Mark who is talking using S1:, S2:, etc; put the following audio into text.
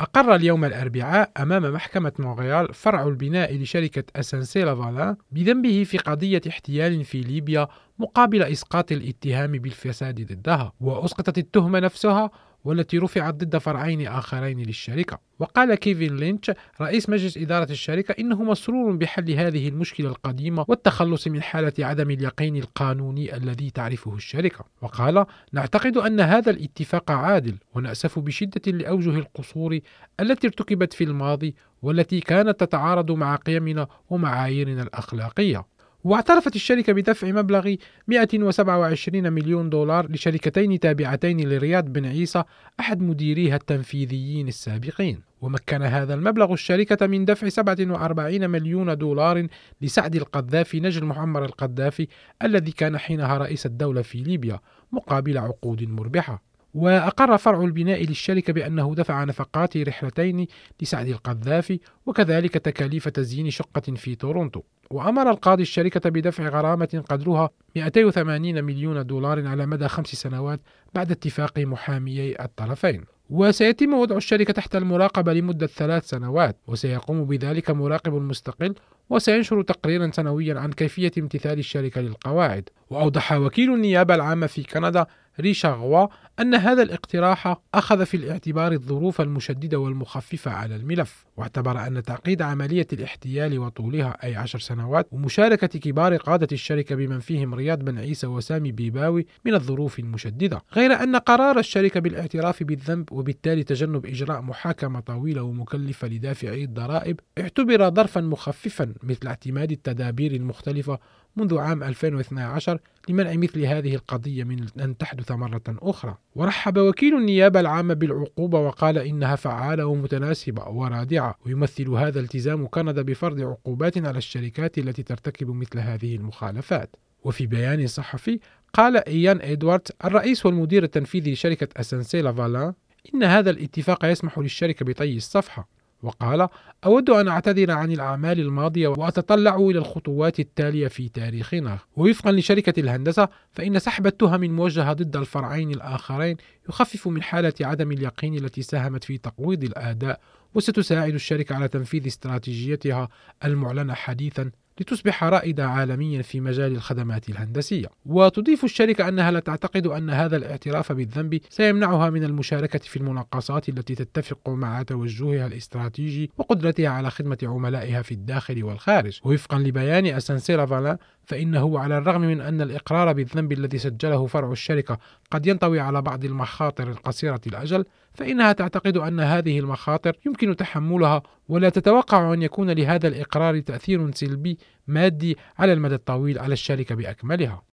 S1: أقر اليوم الأربعاء أمام محكمة مونغيال فرع البناء لشركة أسانسي لافالا بذنبه في قضية احتيال في ليبيا مقابل إسقاط الاتهام بالفساد ضدها. وأسقطت التهمة نفسها والتي رفعت ضد فرعين آخرين للشركة. وقال كيفين لينش رئيس مجلس إدارة الشركة إنه مسرور بحل هذه المشكلة القديمة والتخلص من حالة عدم اليقين القانوني الذي تعرفه الشركة. وقال نعتقد أن هذا الاتفاق عادل ونأسف بشدة لأوجه القصور التي ارتكبت في الماضي والتي كانت تتعارض مع قيمنا ومعاييرنا الأخلاقية. واعترفت الشركة بدفع مبلغ 127 مليون دولار لشركتين تابعتين لرياض بن عيسى أحد مديريها التنفيذيين السابقين. ومكن هذا المبلغ الشركة من دفع 47 مليون دولار لسعد القذافي نجل محمر القذافي الذي كان حينها رئيس الدولة في ليبيا مقابل عقود مربحة. وأقر فرع البناء للشركة بأنه دفع نفقات رحلتين لسعد القذافي وكذلك تكاليف تزيين شقة في تورونتو. وأمر القاضي الشركة بدفع غرامة قدرها 280 مليون دولار على مدى خمس سنوات بعد اتفاق محاميي الطرفين. وسيتم وضع الشركة تحت المراقبة لمدة ثلاث سنوات وسيقوم بذلك مراقب مستقل وسينشر تقريرا سنويا عن كيفية امتثال الشركة للقواعد. وأوضح وكيل النيابة العامة في كندا ريشا غوا أن هذا الاقتراح أخذ في الاعتبار الظروف المشددة والمخففة على الملف واعتبر أن تعقيد عملية الاحتيال وطولها أي عشر سنوات ومشاركة كبار قادة الشركة بمن فيهم رياض بن عيسى وسامي بيباوي من الظروف المشددة غير أن قرار الشركة بالاعتراف بالذنب وبالتالي تجنب إجراء محاكمة طويلة ومكلفة لدافعي الضرائب اعتبر ظرفا مخففا مثل اعتماد التدابير المختلفة منذ عام 2012 لمنع مثل هذه القضية من أن تحدث مرة أخرى. ورحب وكيل النيابة العامة بالعقوبة وقال إنها فعالة ومتناسبة ورادعة ويمثل هذا التزام كندا بفرض عقوبات على الشركات التي ترتكب مثل هذه المخالفات. وفي بيان صحفي قال إيان إدوارد الرئيس والمدير التنفيذي لشركة أسانسي لافالان إن هذا الاتفاق يسمح للشركة بطي الصفحة. وقال أود أن أعتذر عن الأعمال الماضية وأتطلع إلى الخطوات التالية في تاريخنا. ووفقا لشركة الهندسة فإن سحب التهم الموجهة ضد الفرعين الآخرين يخفف من حالة عدم اليقين التي ساهمت في تقويض الأداء وستساعد الشركة على تنفيذ استراتيجيتها المعلنة حديثا لتصبح رائدة عالميا في مجال الخدمات الهندسية. وتضيف الشركة أنها لا تعتقد أن هذا الاعتراف بالذنب سيمنعها من المشاركة في المناقصات التي تتفق مع توجهها الاستراتيجي وقدرتها على خدمة عملائها في الداخل والخارج. وفقا لبيان أسانسيرا فالا فإنه على الرغم من أن الإقرار بالذنب الذي سجله فرع الشركة قد ينطوي على بعض المخاطر القصيرة الأجل فإنها تعتقد أن هذه المخاطر يمكن تحملها ولا تتوقع أن يكون لهذا الإقرار تأثير سلبي مادي على المدى الطويل على الشركة بأكملها.